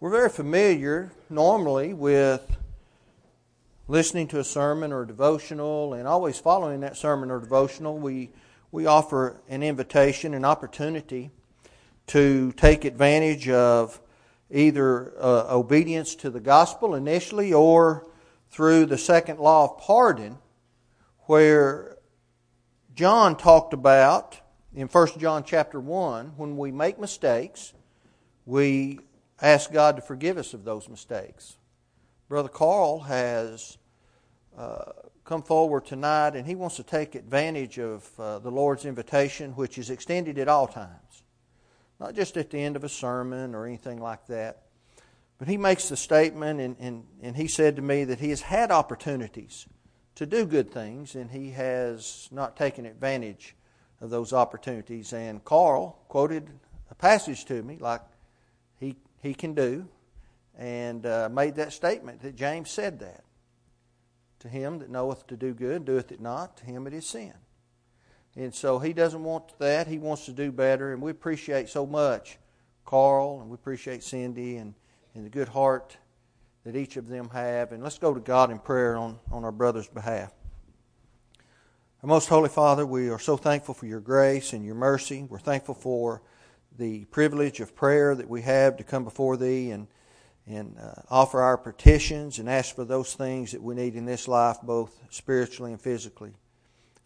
We're very familiar normally with listening to a sermon or a devotional and always following that sermon or devotional. We, we offer an invitation, an opportunity to take advantage of either uh, obedience to the gospel initially or through the second law of pardon, where John talked about in 1 John chapter 1 when we make mistakes, we ask God to forgive us of those mistakes. Brother Carl has uh, come forward tonight and he wants to take advantage of uh, the Lord's invitation, which is extended at all times, not just at the end of a sermon or anything like that. But he makes the statement, and, and, and he said to me that he has had opportunities to do good things, and he has not taken advantage of those opportunities. And Carl quoted a passage to me, like he can do, and uh, made that statement that James said that. To him that knoweth to do good, doeth it not, to him it is sin. And so he doesn't want that. He wants to do better. And we appreciate so much Carl, and we appreciate Cindy and, and the good heart that each of them have. And let's go to God in prayer on, on our brother's behalf. Our most holy Father, we are so thankful for your grace and your mercy. We're thankful for the privilege of prayer that we have to come before Thee and, and uh, offer our petitions and ask for those things that we need in this life, both spiritually and physically.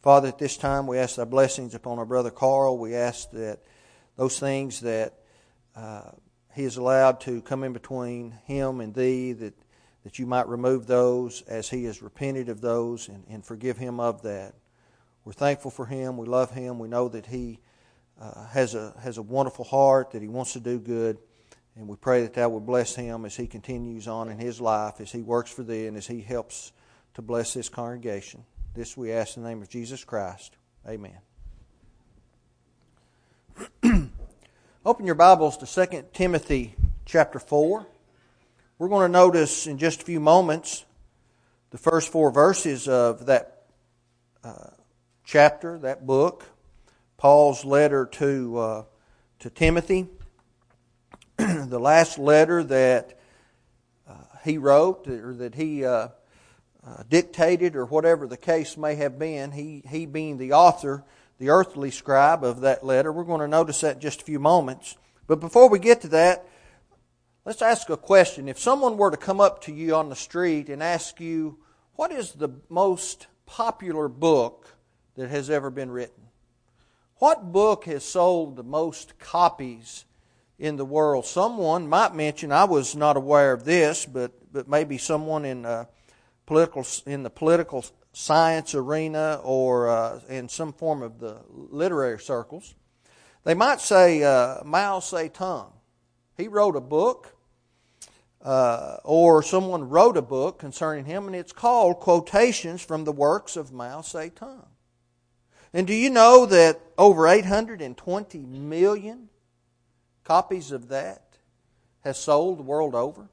Father, at this time we ask Thy blessings upon our brother Carl. We ask that those things that uh, he is allowed to come in between him and Thee, that, that you might remove those as he has repented of those and, and forgive him of that. We're thankful for him. We love him. We know that he uh, has a has a wonderful heart that he wants to do good, and we pray that that would bless him as he continues on in his life, as he works for thee, and as he helps to bless this congregation. This we ask in the name of Jesus Christ. Amen. Open your Bibles to 2 Timothy chapter 4. We're going to notice in just a few moments the first four verses of that uh, chapter, that book. Paul's letter to, uh, to Timothy, the last letter that uh, he wrote or that he uh, uh, dictated or whatever the case may have been, he, he being the author, the earthly scribe of that letter. We're going to notice that in just a few moments. But before we get to that, let's ask a question. If someone were to come up to you on the street and ask you, what is the most popular book that has ever been written? What book has sold the most copies in the world? Someone might mention, I was not aware of this, but, but maybe someone in, uh, political, in the political science arena or uh, in some form of the literary circles. They might say uh, Mao Zedong. He wrote a book, uh, or someone wrote a book concerning him, and it's called Quotations from the Works of Mao Zedong. And do you know that over 820 million copies of that has sold the world over?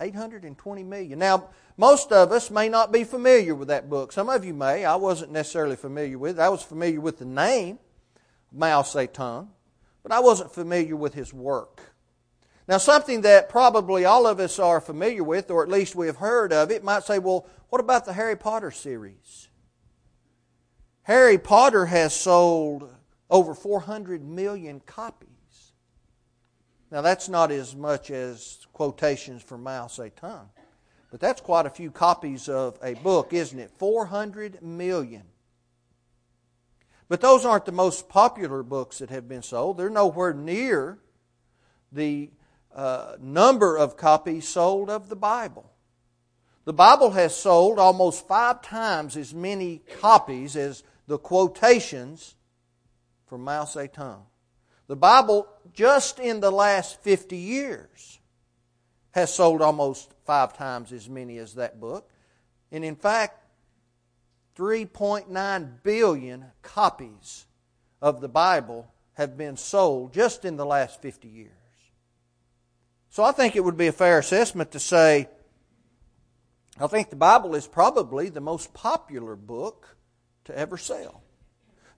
820 million. Now, most of us may not be familiar with that book. Some of you may. I wasn't necessarily familiar with it. I was familiar with the name, Mao Zedong, but I wasn't familiar with his work. Now, something that probably all of us are familiar with, or at least we have heard of it, might say, well, what about the Harry Potter series? Harry Potter has sold over 400 million copies. Now, that's not as much as quotations from Mao Zedong, but that's quite a few copies of a book, isn't it? 400 million. But those aren't the most popular books that have been sold. They're nowhere near the uh, number of copies sold of the Bible. The Bible has sold almost five times as many copies as the quotations from Mao Zedong. The Bible, just in the last 50 years, has sold almost five times as many as that book. And in fact, 3.9 billion copies of the Bible have been sold just in the last 50 years. So I think it would be a fair assessment to say I think the Bible is probably the most popular book to ever sell.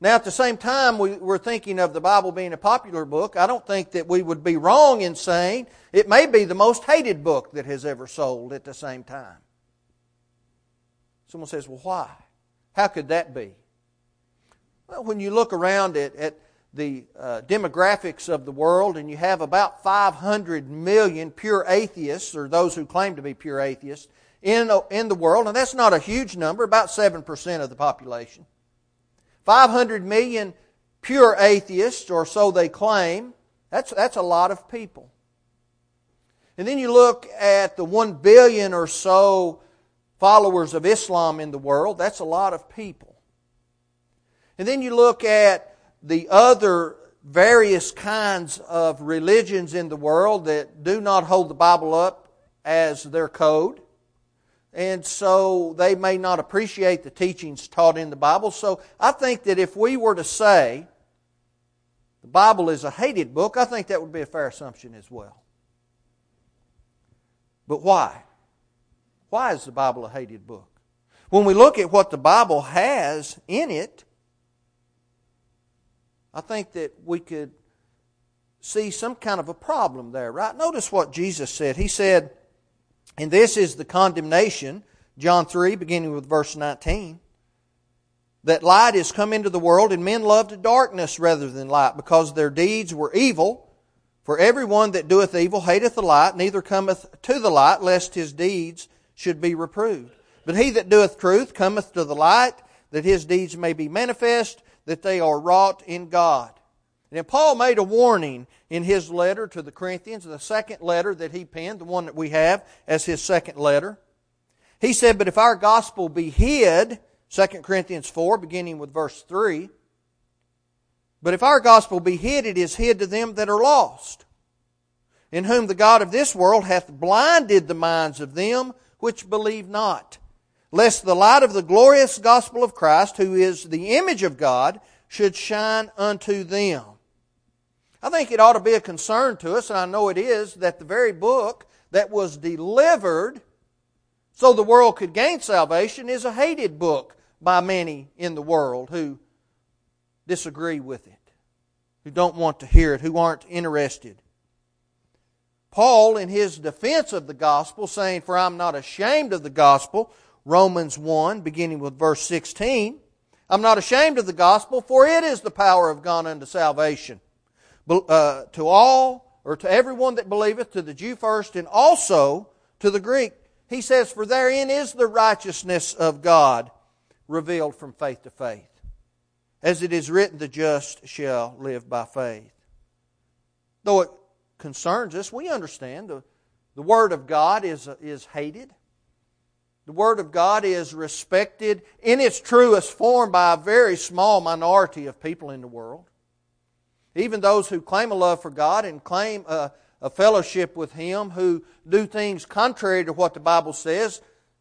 Now, at the same time, we, we're thinking of the Bible being a popular book. I don't think that we would be wrong in saying it may be the most hated book that has ever sold at the same time. Someone says, well, why? How could that be? Well, when you look around at, at the uh, demographics of the world, and you have about 500 million pure atheists, or those who claim to be pure atheists, in, in the world, and that's not a huge number, about 7% of the population. 500 million pure atheists, or so they claim, that's, that's a lot of people. And then you look at the 1 billion or so followers of Islam in the world, that's a lot of people. And then you look at the other various kinds of religions in the world that do not hold the Bible up as their code. And so they may not appreciate the teachings taught in the Bible. So I think that if we were to say the Bible is a hated book, I think that would be a fair assumption as well. But why? Why is the Bible a hated book? When we look at what the Bible has in it, I think that we could see some kind of a problem there, right? Notice what Jesus said. He said, and this is the condemnation, John 3, beginning with verse 19, that light is come into the world, and men loved darkness rather than light, because their deeds were evil. For everyone that doeth evil hateth the light, neither cometh to the light, lest his deeds should be reproved. But he that doeth truth cometh to the light, that his deeds may be manifest, that they are wrought in God. And Paul made a warning in his letter to the Corinthians, the second letter that he penned, the one that we have as his second letter. He said, But if our gospel be hid, 2 Corinthians 4, beginning with verse 3, but if our gospel be hid, it is hid to them that are lost, in whom the God of this world hath blinded the minds of them which believe not lest the light of the glorious gospel of Christ, who is the image of God, should shine unto them. I think it ought to be a concern to us, and I know it is, that the very book that was delivered so the world could gain salvation is a hated book by many in the world who disagree with it, who don't want to hear it, who aren't interested. Paul, in his defense of the gospel, saying, For I'm not ashamed of the gospel, Romans 1, beginning with verse 16. I'm not ashamed of the gospel, for it is the power of God unto salvation. Uh, to all, or to everyone that believeth, to the Jew first, and also to the Greek. He says, For therein is the righteousness of God revealed from faith to faith. As it is written, the just shall live by faith. Though it concerns us, we understand the, the Word of God is, is hated. The Word of God is respected in its truest form by a very small minority of people in the world. Even those who claim a love for God and claim a, a fellowship with Him, who do things contrary to what the Bible says,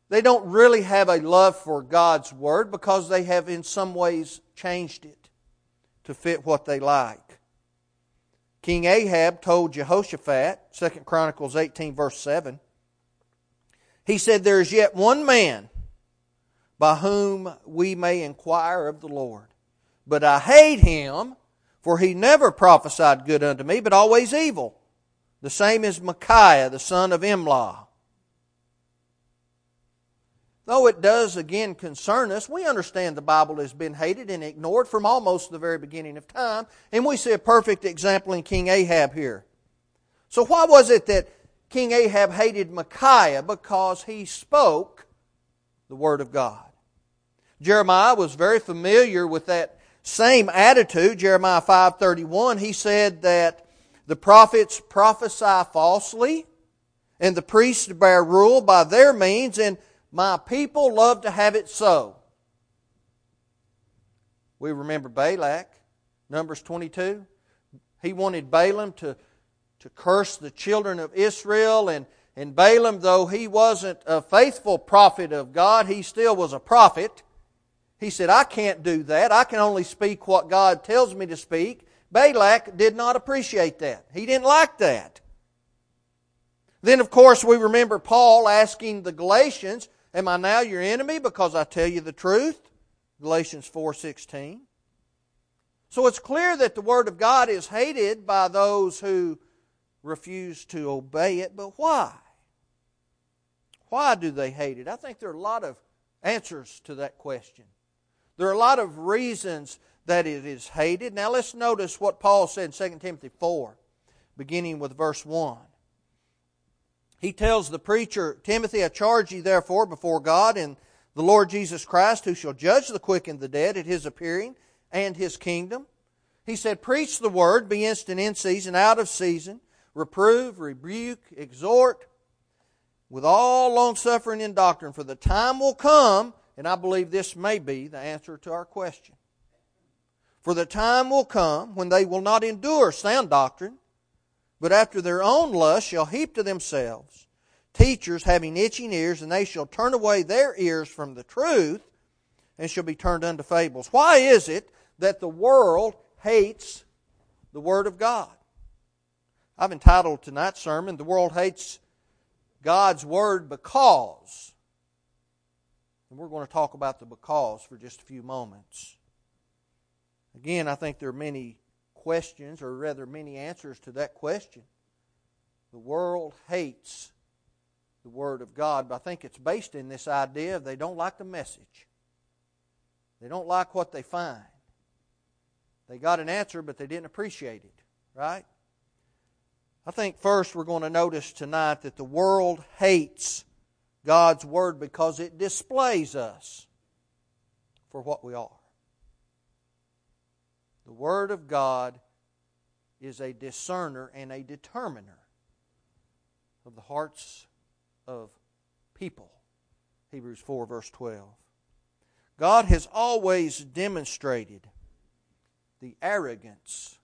they don't really have a love for God's Word because they have in some ways changed it to fit what they like. King Ahab told Jehoshaphat, 2 Chronicles 18, verse 7, he said, There is yet one man by whom we may inquire of the Lord. But I hate him, for he never prophesied good unto me, but always evil. The same is Micaiah, the son of Imlah. Though it does again concern us, we understand the Bible has been hated and ignored from almost the very beginning of time, and we see a perfect example in King Ahab here. So why was it that King Ahab hated Micaiah because he spoke the Word of God. Jeremiah was very familiar with that same attitude. Jeremiah 5.31, he said that the prophets prophesy falsely and the priests bear rule by their means and my people love to have it so. We remember Balak, Numbers 22. He wanted Balaam to to curse the children of Israel. And, and Balaam, though he wasn't a faithful prophet of God, he still was a prophet. He said, I can't do that. I can only speak what God tells me to speak. Balak did not appreciate that. He didn't like that. Then, of course, we remember Paul asking the Galatians, Am I now your enemy because I tell you the truth? Galatians 4.16. So it's clear that the Word of God is hated by those who refuse to obey it, but why? Why do they hate it? I think there are a lot of answers to that question. There are a lot of reasons that it is hated. Now let's notice what Paul said in 2 Timothy 4, beginning with verse 1. He tells the preacher, Timothy, I charge you therefore before God and the Lord Jesus Christ, who shall judge the quick and the dead at his appearing and his kingdom. He said, Preach the word, be instant in season, out of season, reprove, rebuke, exhort, with all longsuffering and doctrine, for the time will come, and I believe this may be the answer to our question. For the time will come when they will not endure sound doctrine, but after their own lust shall heap to themselves teachers having itching ears, and they shall turn away their ears from the truth and shall be turned unto fables. Why is it that the world hates the Word of God? I've entitled tonight's sermon, The World Hates God's Word Because. And we're going to talk about the because for just a few moments. Again, I think there are many questions, or rather, many answers to that question. The world hates the Word of God, but I think it's based in this idea of they don't like the message. They don't like what they find. They got an answer, but they didn't appreciate it, right? I think first we're going to notice tonight that the world hates God's Word because it displays us for what we are. The Word of God is a discerner and a determiner of the hearts of people. Hebrews 4, verse 12. God has always demonstrated the arrogance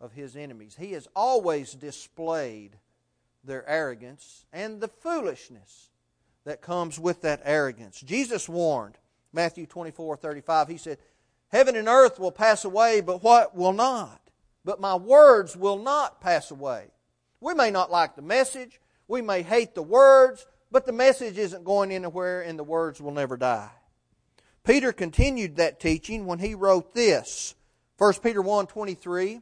of his enemies. He has always displayed their arrogance and the foolishness that comes with that arrogance. Jesus warned, Matthew 24, 35, he said, Heaven and earth will pass away, but what will not? But my words will not pass away. We may not like the message, we may hate the words, but the message isn't going anywhere and the words will never die. Peter continued that teaching when he wrote this. 1 Peter 1 23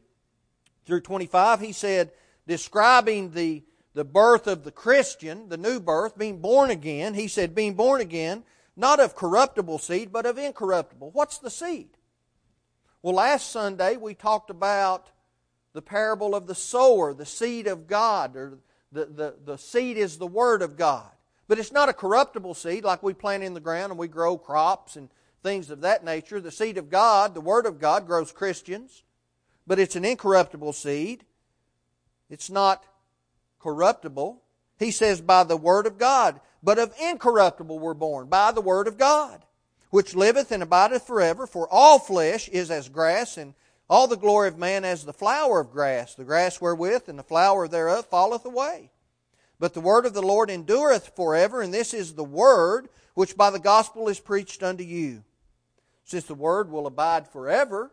through 25, he said, describing the, the birth of the Christian, the new birth, being born again, he said, being born again, not of corruptible seed, but of incorruptible. What's the seed? Well, last Sunday we talked about the parable of the sower, the seed of God, or the, the, the seed is the Word of God. But it's not a corruptible seed like we plant in the ground and we grow crops and things of that nature. The seed of God, the Word of God, grows Christians, but it's an incorruptible seed. It's not corruptible. He says, by the Word of God. But of incorruptible we're born, by the Word of God, which liveth and abideth forever. For all flesh is as grass, and all the glory of man as the flower of grass. The grass wherewith and the flower thereof falleth away. But the word of the Lord endureth forever, and this is the word which by the gospel is preached unto you. Since the word will abide forever,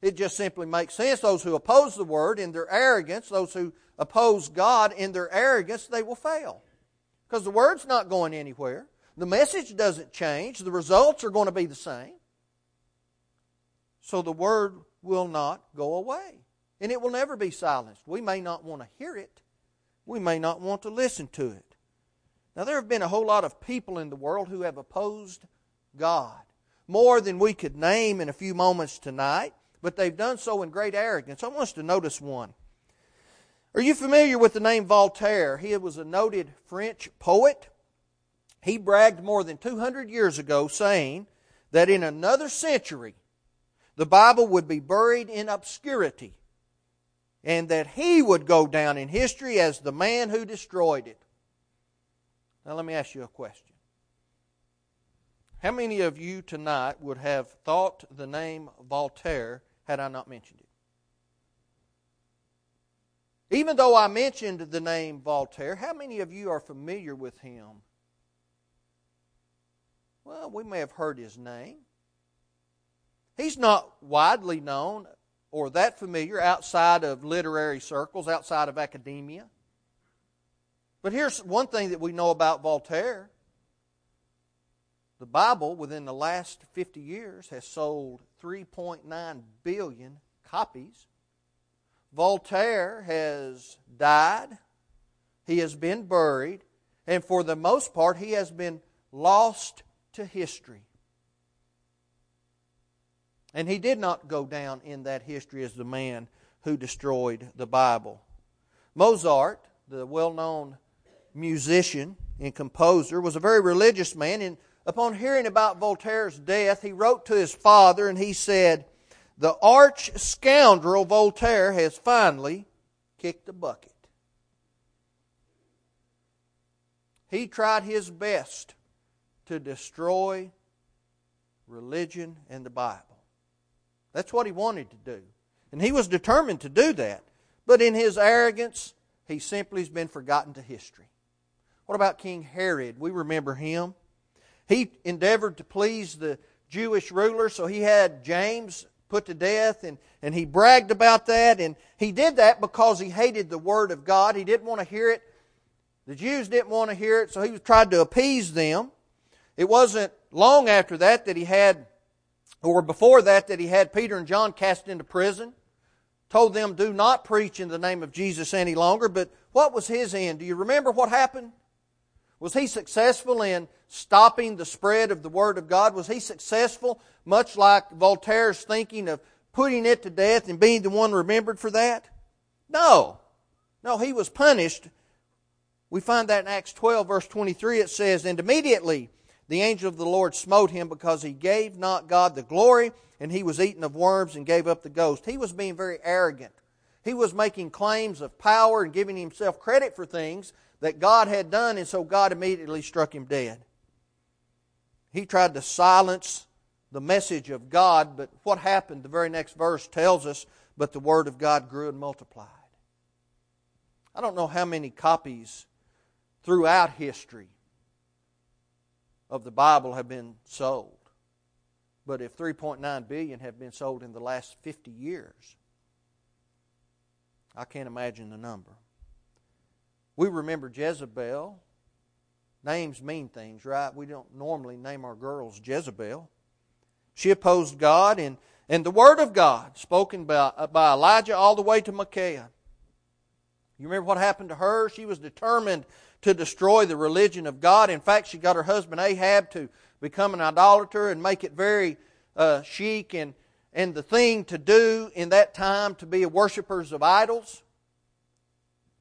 it just simply makes sense. Those who oppose the word in their arrogance, those who oppose God in their arrogance, they will fail. Because the word's not going anywhere. The message doesn't change. The results are going to be the same. So the word will not go away. And it will never be silenced. We may not want to hear it. We may not want to listen to it. Now, there have been a whole lot of people in the world who have opposed God. More than we could name in a few moments tonight, but they've done so in great arrogance. I want us to notice one. Are you familiar with the name Voltaire? He was a noted French poet. He bragged more than 200 years ago saying that in another century, the Bible would be buried in obscurity and that he would go down in history as the man who destroyed it. Now, let me ask you a question. How many of you tonight would have thought the name Voltaire had I not mentioned it? Even though I mentioned the name Voltaire, how many of you are familiar with him? Well, we may have heard his name. He's not widely known or that familiar outside of literary circles, outside of academia. But here's one thing that we know about Voltaire The Bible, within the last 50 years, has sold 3.9 billion copies. Voltaire has died. He has been buried. And for the most part, he has been lost to history. And he did not go down in that history as the man who destroyed the Bible. Mozart, the well known musician and composer, was a very religious man. And upon hearing about Voltaire's death, he wrote to his father and he said, The arch scoundrel Voltaire has finally kicked the bucket. He tried his best to destroy religion and the Bible. That's what he wanted to do. And he was determined to do that. But in his arrogance, he simply has been forgotten to history. What about King Herod? We remember him. He endeavored to please the Jewish ruler, so he had James put to death, and, and he bragged about that. And he did that because he hated the Word of God. He didn't want to hear it. The Jews didn't want to hear it, so he tried to appease them. It wasn't long after that that he had or before that, that he had Peter and John cast into prison, told them, do not preach in the name of Jesus any longer. But what was his end? Do you remember what happened? Was he successful in stopping the spread of the Word of God? Was he successful, much like Voltaire's thinking of putting it to death and being the one remembered for that? No. No, he was punished. We find that in Acts 12, verse 23, it says, And immediately the angel of the Lord smote him because he gave not God the glory, and he was eaten of worms and gave up the ghost. He was being very arrogant. He was making claims of power and giving himself credit for things that God had done, and so God immediately struck him dead. He tried to silence the message of God, but what happened? The very next verse tells us, but the word of God grew and multiplied. I don't know how many copies throughout history of the Bible have been sold. But if 3.9 billion have been sold in the last 50 years, I can't imagine the number. We remember Jezebel. Names mean things, right? We don't normally name our girls Jezebel. She opposed God and, and the Word of God spoken by, by Elijah all the way to Micaiah. You remember what happened to her? She was determined to destroy the religion of God. In fact, she got her husband Ahab to become an idolater and make it very uh, chic and, and the thing to do in that time to be worshippers of idols.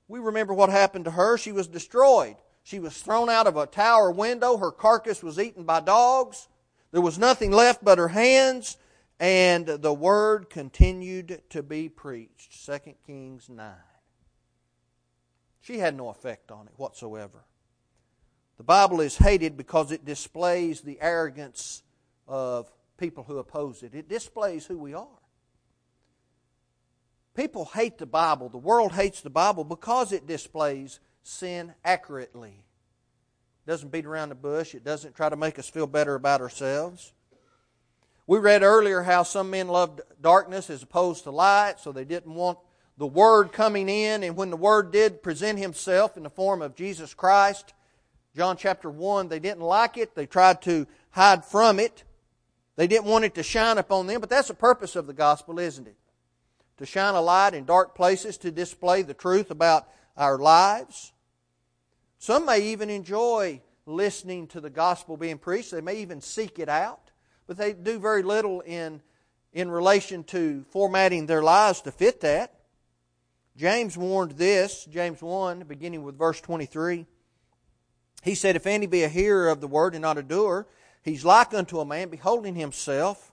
We remember what happened to her. She was destroyed. She was thrown out of a tower window. Her carcass was eaten by dogs. There was nothing left but her hands, and the word continued to be preached. 2 Kings 9. She had no effect on it whatsoever. The Bible is hated because it displays the arrogance of people who oppose it. It displays who we are. People hate the Bible. The world hates the Bible because it displays sin accurately. It doesn't beat around the bush. It doesn't try to make us feel better about ourselves. We read earlier how some men loved darkness as opposed to light, so they didn't want the Word coming in, and when the Word did present Himself in the form of Jesus Christ, John chapter 1, they didn't like it. They tried to hide from it. They didn't want it to shine upon them, but that's the purpose of the gospel, isn't it? To shine a light in dark places, to display the truth about our lives. Some may even enjoy listening to the gospel being preached. They may even seek it out, but they do very little in, in relation to formatting their lives to fit that. James warned this, James 1, beginning with verse 23. He said, If any be a hearer of the word and not a doer, he's like unto a man beholding himself,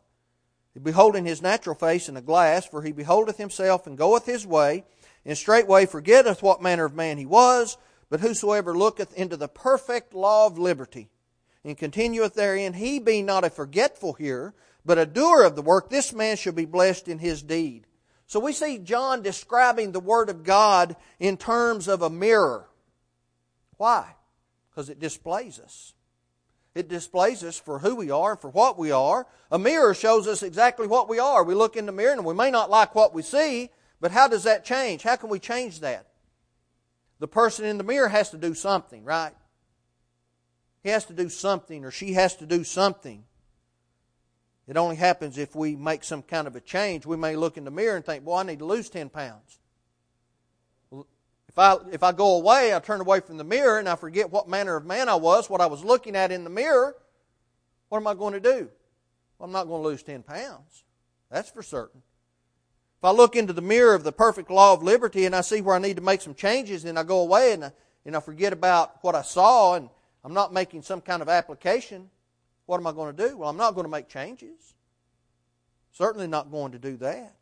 beholding his natural face in a glass, for he beholdeth himself and goeth his way, and straightway forgetteth what manner of man he was. But whosoever looketh into the perfect law of liberty, and continueth therein, he be not a forgetful hearer, but a doer of the work, this man shall be blessed in his deed. So we see John describing the Word of God in terms of a mirror. Why? Because it displays us. It displays us for who we are and for what we are. A mirror shows us exactly what we are. We look in the mirror and we may not like what we see, but how does that change? How can we change that? The person in the mirror has to do something, right? he has to do something or she has to do something. It only happens if we make some kind of a change. We may look in the mirror and think, boy, I need to lose 10 pounds. If I, if I go away, I turn away from the mirror and I forget what manner of man I was, what I was looking at in the mirror, what am I going to do? Well, I'm not going to lose 10 pounds. That's for certain. If I look into the mirror of the perfect law of liberty and I see where I need to make some changes and I go away and I, and I forget about what I saw and I'm not making some kind of application, what am I going to do? Well, I'm not going to make changes. Certainly not going to do that.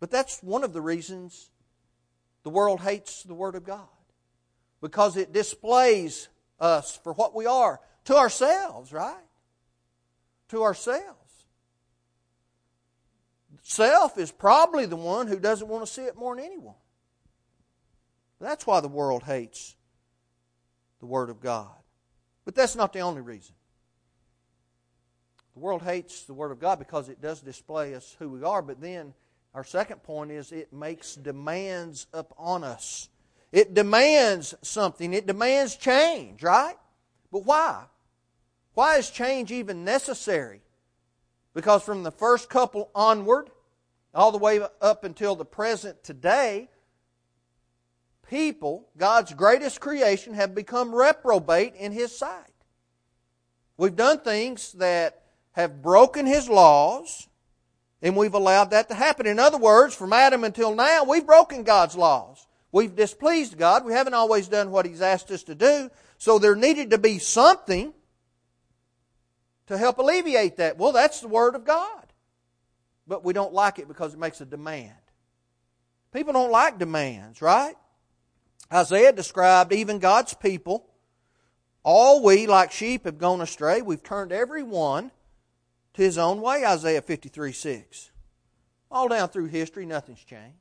But that's one of the reasons the world hates the Word of God. Because it displays us for what we are to ourselves, right? To ourselves. Self is probably the one who doesn't want to see it more than anyone. That's why the world hates the Word of God. But that's not the only reason. The world hates the Word of God because it does display us who we are, but then our second point is it makes demands upon us. It demands something, it demands change, right? But why? Why is change even necessary? Because from the first couple onward, all the way up until the present today, people, God's greatest creation, have become reprobate in His sight. We've done things that have broken His laws, and we've allowed that to happen. In other words, from Adam until now, we've broken God's laws. We've displeased God. We haven't always done what He's asked us to do. So there needed to be something to help alleviate that. Well, that's the Word of God. But we don't like it because it makes a demand. People don't like demands, right? Isaiah described even God's people. All we, like sheep, have gone astray. We've turned every one to his own way, Isaiah 53 6. All down through history, nothing's changed.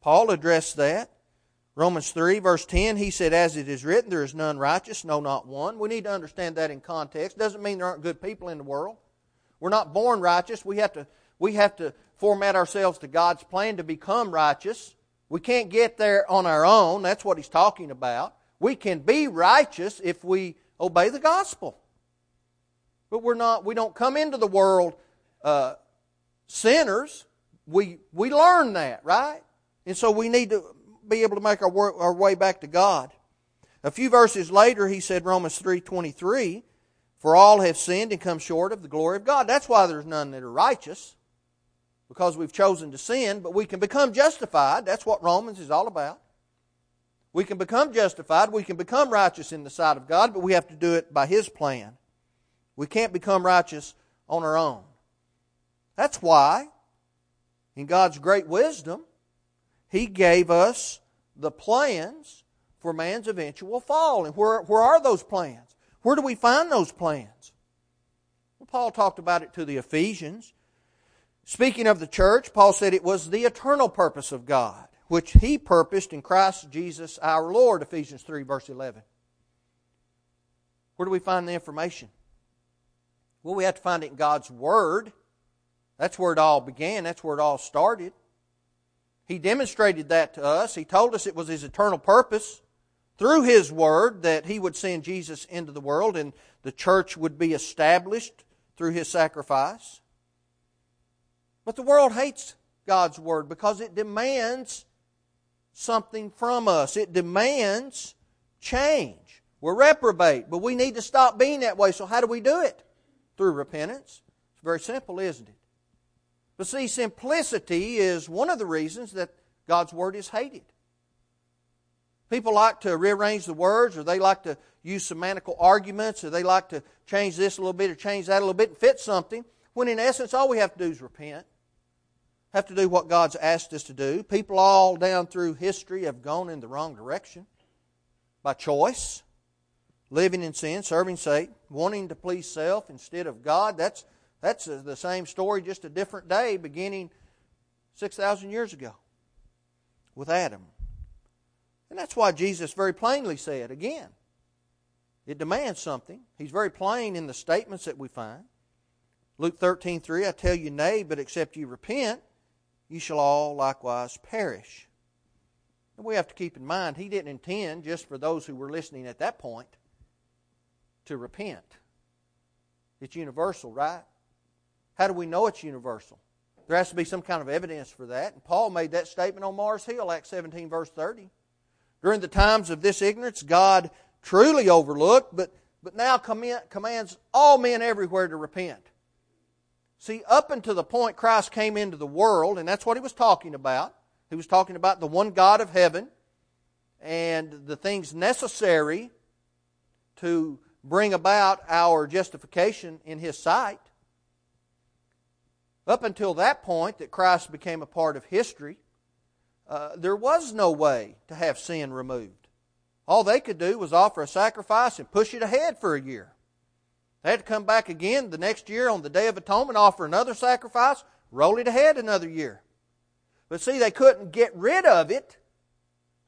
Paul addressed that. Romans 3, verse 10, he said, As it is written, there is none righteous, no, not one. We need to understand that in context. Doesn't mean there aren't good people in the world. We're not born righteous. We have to, we have to format ourselves to God's plan to become righteous. We can't get there on our own. That's what he's talking about. We can be righteous if we obey the gospel. But we're not, we don't come into the world uh, sinners. We, we learn that, right? And so we need to be able to make our, our way back to God. A few verses later, he said, Romans 3.23, For all have sinned and come short of the glory of God. That's why there's none that are righteous because we've chosen to sin, but we can become justified. That's what Romans is all about. We can become justified. We can become righteous in the sight of God, but we have to do it by His plan. We can't become righteous on our own. That's why, in God's great wisdom, He gave us the plans for man's eventual fall. And where, where are those plans? Where do we find those plans? Well, Paul talked about it to the Ephesians. Speaking of the church, Paul said it was the eternal purpose of God, which he purposed in Christ Jesus our Lord, Ephesians 3, verse 11. Where do we find the information? Well, we have to find it in God's Word. That's where it all began, that's where it all started. He demonstrated that to us. He told us it was His eternal purpose through His Word that He would send Jesus into the world and the church would be established through His sacrifice. But the world hates God's Word because it demands something from us. It demands change. We're reprobate, but we need to stop being that way. So, how do we do it? Through repentance. It's very simple, isn't it? But see, simplicity is one of the reasons that God's Word is hated. People like to rearrange the words, or they like to use semantical arguments, or they like to change this a little bit or change that a little bit and fit something, when in essence all we have to do is repent have to do what God's asked us to do. People all down through history have gone in the wrong direction by choice, living in sin, serving Satan, wanting to please self instead of God. That's, that's the same story, just a different day, beginning 6,000 years ago with Adam. And that's why Jesus very plainly said, again, it demands something. He's very plain in the statements that we find. Luke 13, 3, I tell you, nay, but except you repent, you shall all likewise perish. And we have to keep in mind, he didn't intend just for those who were listening at that point. to repent. It's universal, right? How do we know it's universal? There has to be some kind of evidence for that. And Paul made that statement on Mars Hill, Acts 17, verse 30. During the times of this ignorance, God truly overlooked, but, but now commands all men everywhere to repent. See, up until the point Christ came into the world, and that's what he was talking about, he was talking about the one God of heaven and the things necessary to bring about our justification in his sight. Up until that point, that Christ became a part of history, uh, there was no way to have sin removed. All they could do was offer a sacrifice and push it ahead for a year. They had to come back again the next year on the Day of Atonement, offer another sacrifice, roll it ahead another year. But see, they couldn't get rid of it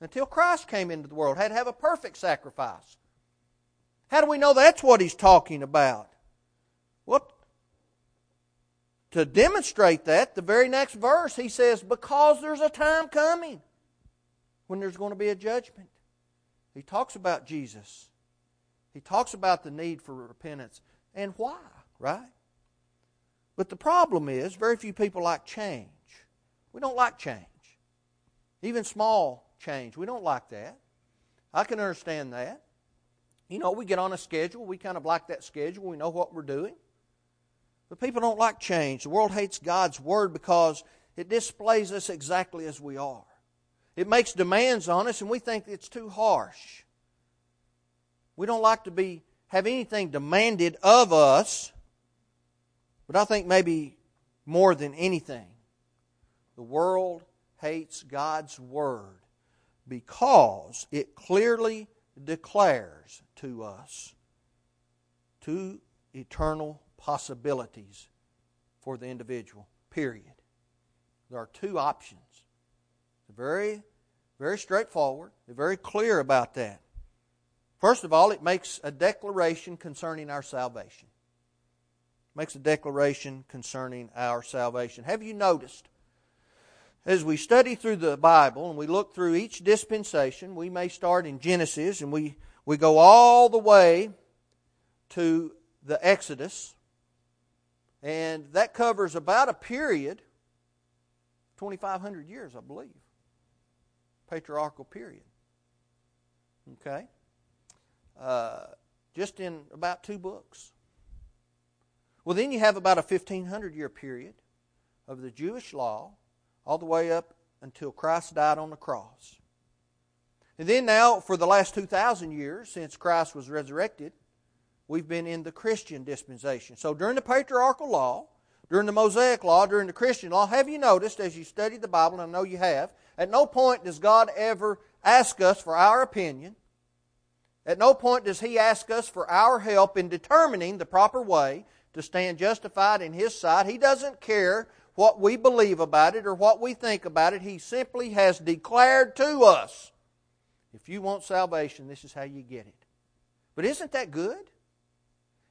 until Christ came into the world. Had to have a perfect sacrifice. How do we know that's what he's talking about? Well, to demonstrate that, the very next verse, he says, Because there's a time coming when there's going to be a judgment. He talks about Jesus. He talks about the need for repentance and why, right? But the problem is, very few people like change. We don't like change. Even small change. We don't like that. I can understand that. You know, we get on a schedule. We kind of like that schedule. We know what we're doing. But people don't like change. The world hates God's Word because it displays us exactly as we are. It makes demands on us, and we think it's too harsh. We don't like to be have anything demanded of us, but I think maybe more than anything, the world hates God's Word because it clearly declares to us two eternal possibilities for the individual, period. There are two options. Very, very straightforward. They're very clear about that. First of all, it makes a declaration concerning our salvation. It makes a declaration concerning our salvation. Have you noticed as we study through the Bible and we look through each dispensation, we may start in Genesis and we, we go all the way to the Exodus. And that covers about a period, 2,500 years, I believe. Patriarchal period. Okay? Uh, just in about two books. Well, then you have about a 1,500 year period of the Jewish law all the way up until Christ died on the cross. And then now, for the last 2,000 years, since Christ was resurrected, we've been in the Christian dispensation. So during the patriarchal law, during the Mosaic law, during the Christian law, have you noticed as you study the Bible, and I know you have, at no point does God ever ask us for our opinion. At no point does He ask us for our help in determining the proper way to stand justified in His sight. He doesn't care what we believe about it or what we think about it. He simply has declared to us if you want salvation, this is how you get it. But isn't that good?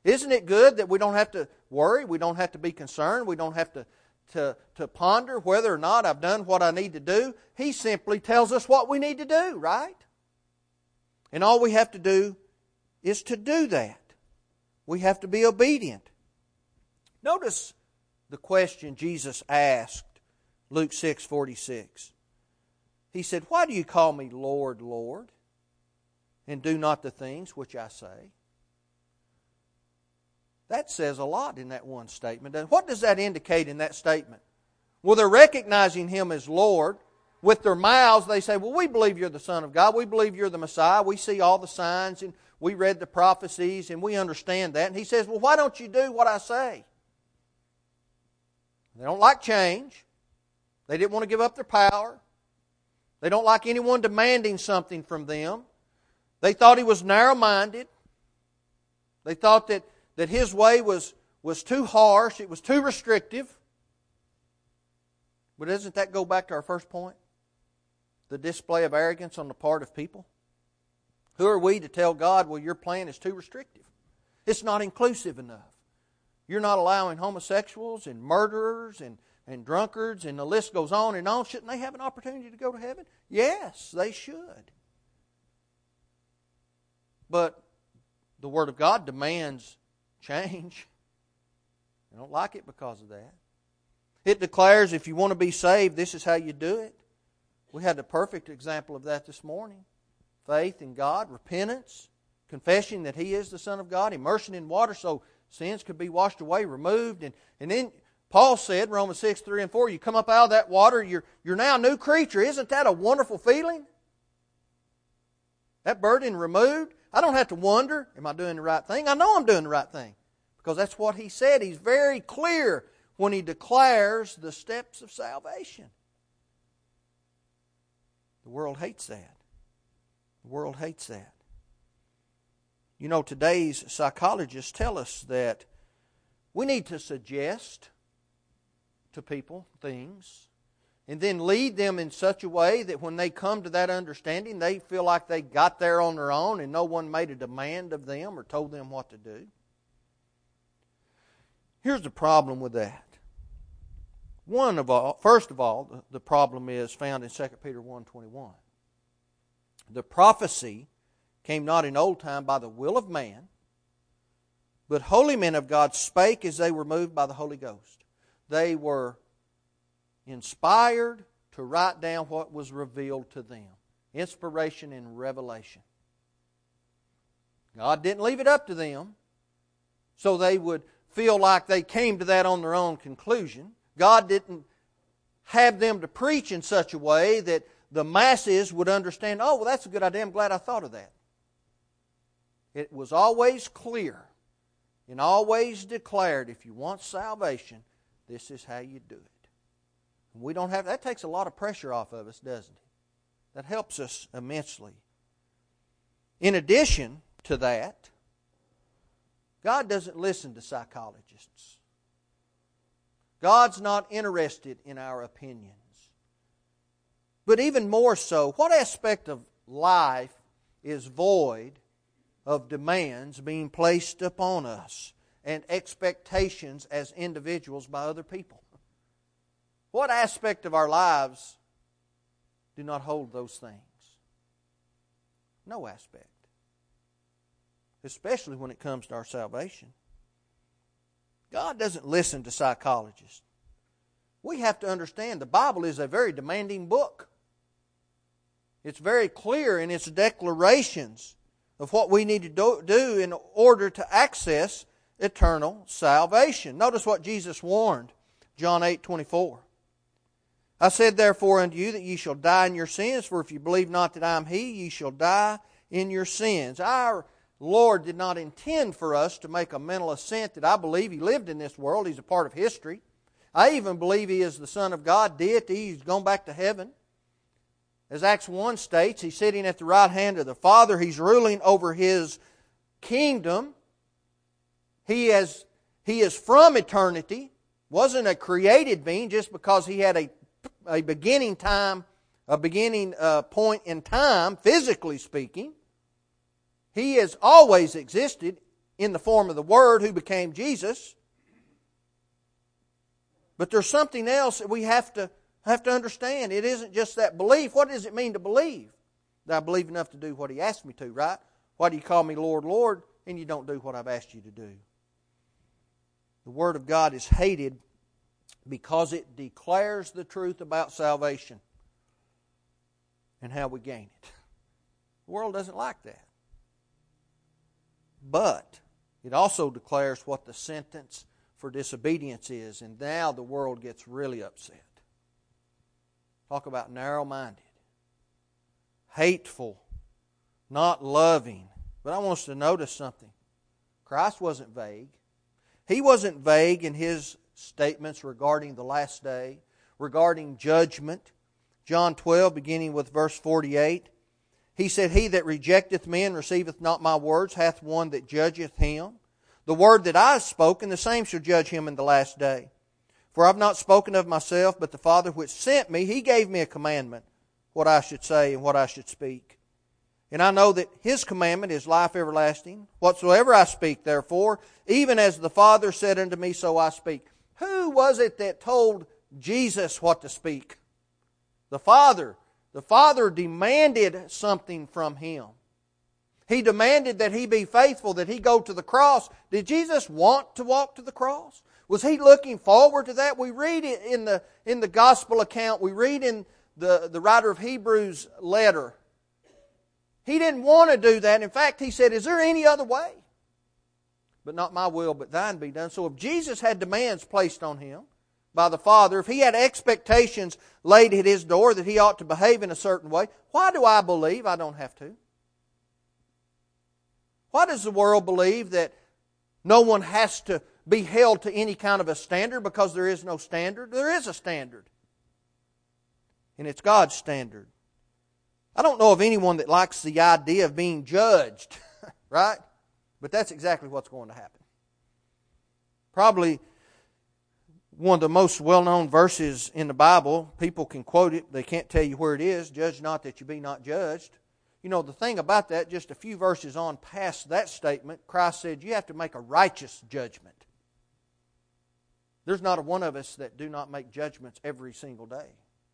Isn't it good that we don't have to worry? We don't have to be concerned. We don't have to, to, to ponder whether or not I've done what I need to do. He simply tells us what we need to do, right? And all we have to do is to do that. We have to be obedient. Notice the question Jesus asked, Luke 6 46. He said, Why do you call me Lord, Lord, and do not the things which I say? That says a lot in that one statement. What does that indicate in that statement? Well, they're recognizing Him as Lord. With their mouths, they say, Well, we believe you're the Son of God. We believe you're the Messiah. We see all the signs and we read the prophecies and we understand that. And He says, Well, why don't you do what I say? They don't like change. They didn't want to give up their power. They don't like anyone demanding something from them. They thought he was narrow minded. They thought that, that his way was, was too harsh, it was too restrictive. But doesn't that go back to our first point? The display of arrogance on the part of people? Who are we to tell God, well, your plan is too restrictive? It's not inclusive enough. You're not allowing homosexuals and murderers and, and drunkards, and the list goes on and on. Shouldn't they have an opportunity to go to heaven? Yes, they should. But the Word of God demands change. I don't like it because of that. It declares if you want to be saved, this is how you do it. We had the perfect example of that this morning faith in God, repentance, confessing that He is the Son of God, immersion in water so sins could be washed away, removed. And, and then Paul said, Romans 6, 3 and 4, you come up out of that water, you're, you're now a new creature. Isn't that a wonderful feeling? That burden removed. I don't have to wonder, am I doing the right thing? I know I'm doing the right thing because that's what he said. He's very clear when he declares the steps of salvation. The world hates that. The world hates that. You know, today's psychologists tell us that we need to suggest to people things and then lead them in such a way that when they come to that understanding, they feel like they got there on their own and no one made a demand of them or told them what to do. Here's the problem with that. One of all, first of all, the, problem is found in 2 Peter 1.21. The prophecy came not in old time by the will of man, but holy men of God spake as they were moved by the Holy Ghost. They were inspired to write down what was revealed to them inspiration and revelation. God didn't leave it up to them so they would feel like they came to that on their own conclusion. God didn't have them to preach in such a way that the masses would understand, oh, well, that's a good idea. I'm glad I thought of that. It was always clear and always declared if you want salvation, this is how you do it. We don't have that takes a lot of pressure off of us, doesn't it? That helps us immensely. In addition to that, God doesn't listen to psychologists. God's not interested in our opinions. But even more so, what aspect of life is void of demands being placed upon us and expectations as individuals by other people? What aspect of our lives do not hold those things? No aspect. Especially when it comes to our salvation. God doesn't listen to psychologists. We have to understand the Bible is a very demanding book. It's very clear in its declarations of what we need to do in order to access eternal salvation. Notice what Jesus warned, John 8 24. I said therefore unto you that ye shall die in your sins, for if you believe not that I am He, ye shall die in your sins. Our Lord did not intend for us to make a mental assent that I believe He lived in this world. He's a part of history. I even believe He is the Son of God, deity. He's gone back to heaven. As Acts 1 states, He's sitting at the right hand of the Father. He's ruling over His kingdom. He is, he is from eternity. Wasn't a created being just because He had a a beginning time, a beginning uh, point in time, physically speaking. He has always existed in the form of the Word who became Jesus. But there's something else that we have to have to understand. It isn't just that belief. What does it mean to believe? That I believe enough to do what He asked me to, right? Why do you call me Lord, Lord, and you don't do what I've asked you to do? The Word of God is hated because it declares the truth about salvation and how we gain it. The world doesn't like that. But it also declares what the sentence for disobedience is, and now the world gets really upset. Talk about narrow minded, hateful, not loving. But I want us to notice something. Christ wasn't vague. He wasn't vague in his statements regarding the last day, regarding judgment. John 12, beginning with verse 48. He said, He that rejecteth me and receiveth not my words hath one that judgeth him. The word that I have spoken, the same shall judge him in the last day. For I have not spoken of myself, but the Father which sent me, he gave me a commandment, what I should say and what I should speak. And I know that his commandment is life everlasting. Whatsoever I speak, therefore, even as the Father said unto me, so I speak. Who was it that told Jesus what to speak? The Father. The Father demanded something from him. He demanded that he be faithful, that he go to the cross. Did Jesus want to walk to the cross? Was he looking forward to that? We read it in the, in the gospel account, we read in the, the writer of Hebrews letter. He didn't want to do that. In fact, he said, Is there any other way? But not my will, but thine be done. So if Jesus had demands placed on him by the Father, if he had expectations laid at his door that he ought to behave in a certain way, why do I believe I don't have to? Why does the world believe that no one has to be held to any kind of a standard because there is no standard? There is a standard. And it's God's standard. I don't know of anyone that likes the idea of being judged, right? But that's exactly what's going to happen. Probably one of the most well known verses in the Bible. People can quote it, they can't tell you where it is. Judge not that you be not judged. You know, the thing about that, just a few verses on past that statement, Christ said you have to make a righteous judgment. There's not a one of us that do not make judgments every single day.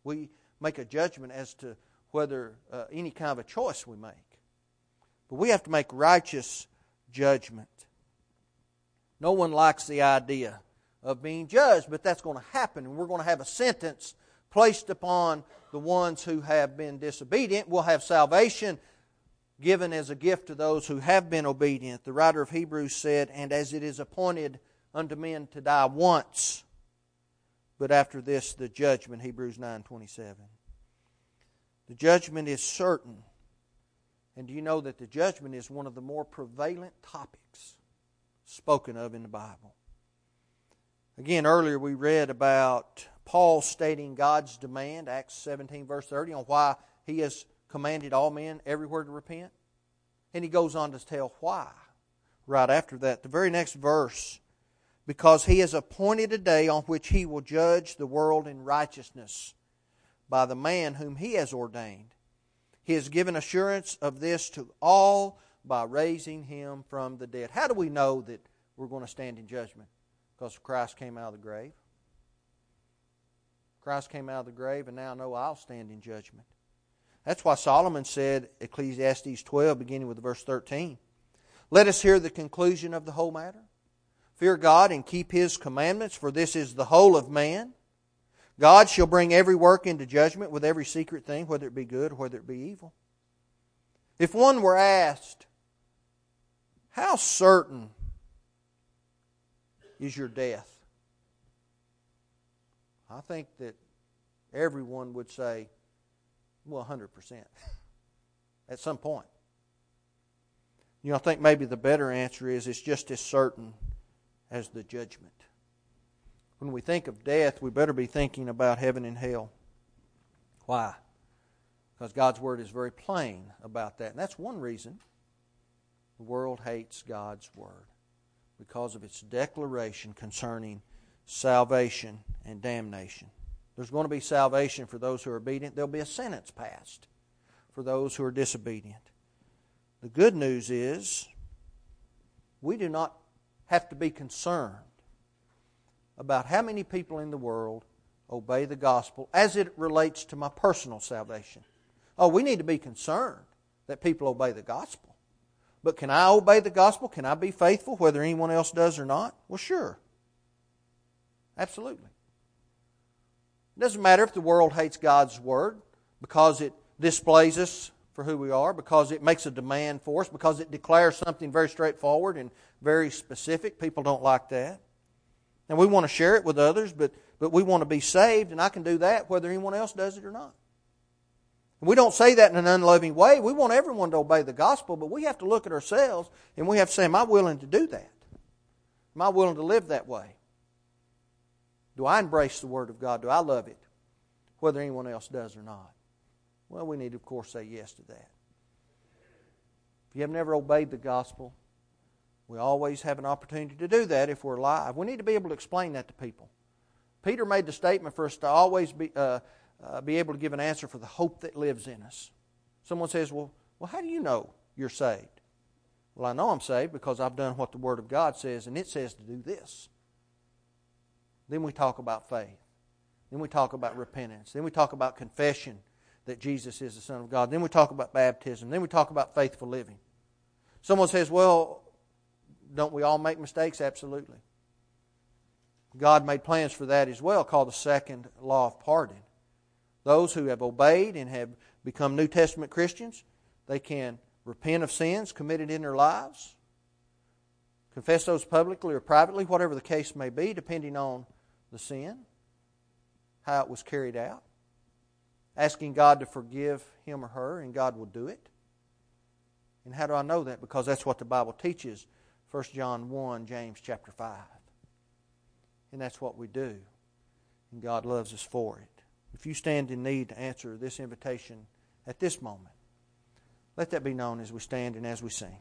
We make a judgment as to whether uh, any kind of a choice we make. But we have to make righteous judgment. No one likes the idea of being judged, but that's going to happen, and we're going to have a sentence placed upon the ones who have been disobedient. We'll have salvation given as a gift to those who have been obedient. The writer of Hebrews said, And as it is appointed unto men to die once, but after this the judgment, Hebrews 9 27. The judgment is certain. And do you know that the judgment is one of the more prevalent topics spoken of in the Bible? Again, earlier we read about Paul stating God's demand, Acts 17, verse 30, on why he has commanded all men everywhere to repent. And he goes on to tell why right after that. The very next verse, because he has appointed a day on which he will judge the world in righteousness by the man whom he has ordained. He has given assurance of this to all by raising him from the dead. How do we know that we're going to stand in judgment? Because Christ came out of the grave. Christ came out of the grave, and now I know I'll stand in judgment. That's why Solomon said, Ecclesiastes 12, beginning with verse 13, Let us hear the conclusion of the whole matter. Fear God and keep his commandments, for this is the whole of man. God shall bring every work into judgment with every secret thing, whether it be good or whether it be evil. If one were asked, How certain is your death? I think that everyone would say, Well, 100%. At some point. You know, I think maybe the better answer is it's just as certain as the judgment when we think of death, we better be thinking about heaven and hell. Why? Because God's Word is very plain about that. And that's one reason the world hates God's Word because of its declaration concerning salvation and damnation. There's going to be salvation for those who are obedient, there'll be a sentence passed for those who are disobedient. The good news is we do not have to be concerned about how many people in the world obey the gospel as it relates to my personal salvation. Oh, we need to be concerned that people obey the gospel. But can I obey the gospel? Can I be faithful whether anyone else does or not? Well, sure. Absolutely. It doesn't matter if the world hates God's word because it displays us for who we are, because it makes a demand for us, because it declares something very straightforward and very specific. People don't like that. And we want to share it with others, but, but we want to be saved, and I can do that whether anyone else does it or not. We don't say that in an unloving way. We want everyone to obey the gospel, but we have to look at ourselves and we have to say, Am I willing to do that? Am I willing to live that way? Do I embrace the Word of God? Do I love it? Whether anyone else does or not. Well, we need to, of course, say yes to that. If you have never obeyed the gospel, we always have an opportunity to do that if we're alive. We need to be able to explain that to people. Peter made the statement for us to always be, uh, uh, be able to give an answer for the hope that lives in us. Someone says, well, well, how do you know you're saved? Well, I know I'm saved because I've done what the Word of God says, and it says to do this. Then we talk about faith. Then we talk about repentance. Then we talk about confession that Jesus is the Son of God. Then we talk about baptism. Then we talk about faithful living. Someone says, well, don't we all make mistakes? Absolutely. God made plans for that as well, called the second law of pardon. Those who have obeyed and have become New Testament Christians, they can repent of sins committed in their lives, confess those publicly or privately, whatever the case may be, depending on the sin, how it was carried out, asking God to forgive him or her, and God will do it. And how do I know that? Because that's what the Bible teaches 1 John 1, James chapter 5. And that's what we do. And God loves us for it. If you stand in need to answer this invitation at this moment, let that be known as we stand and as we sing.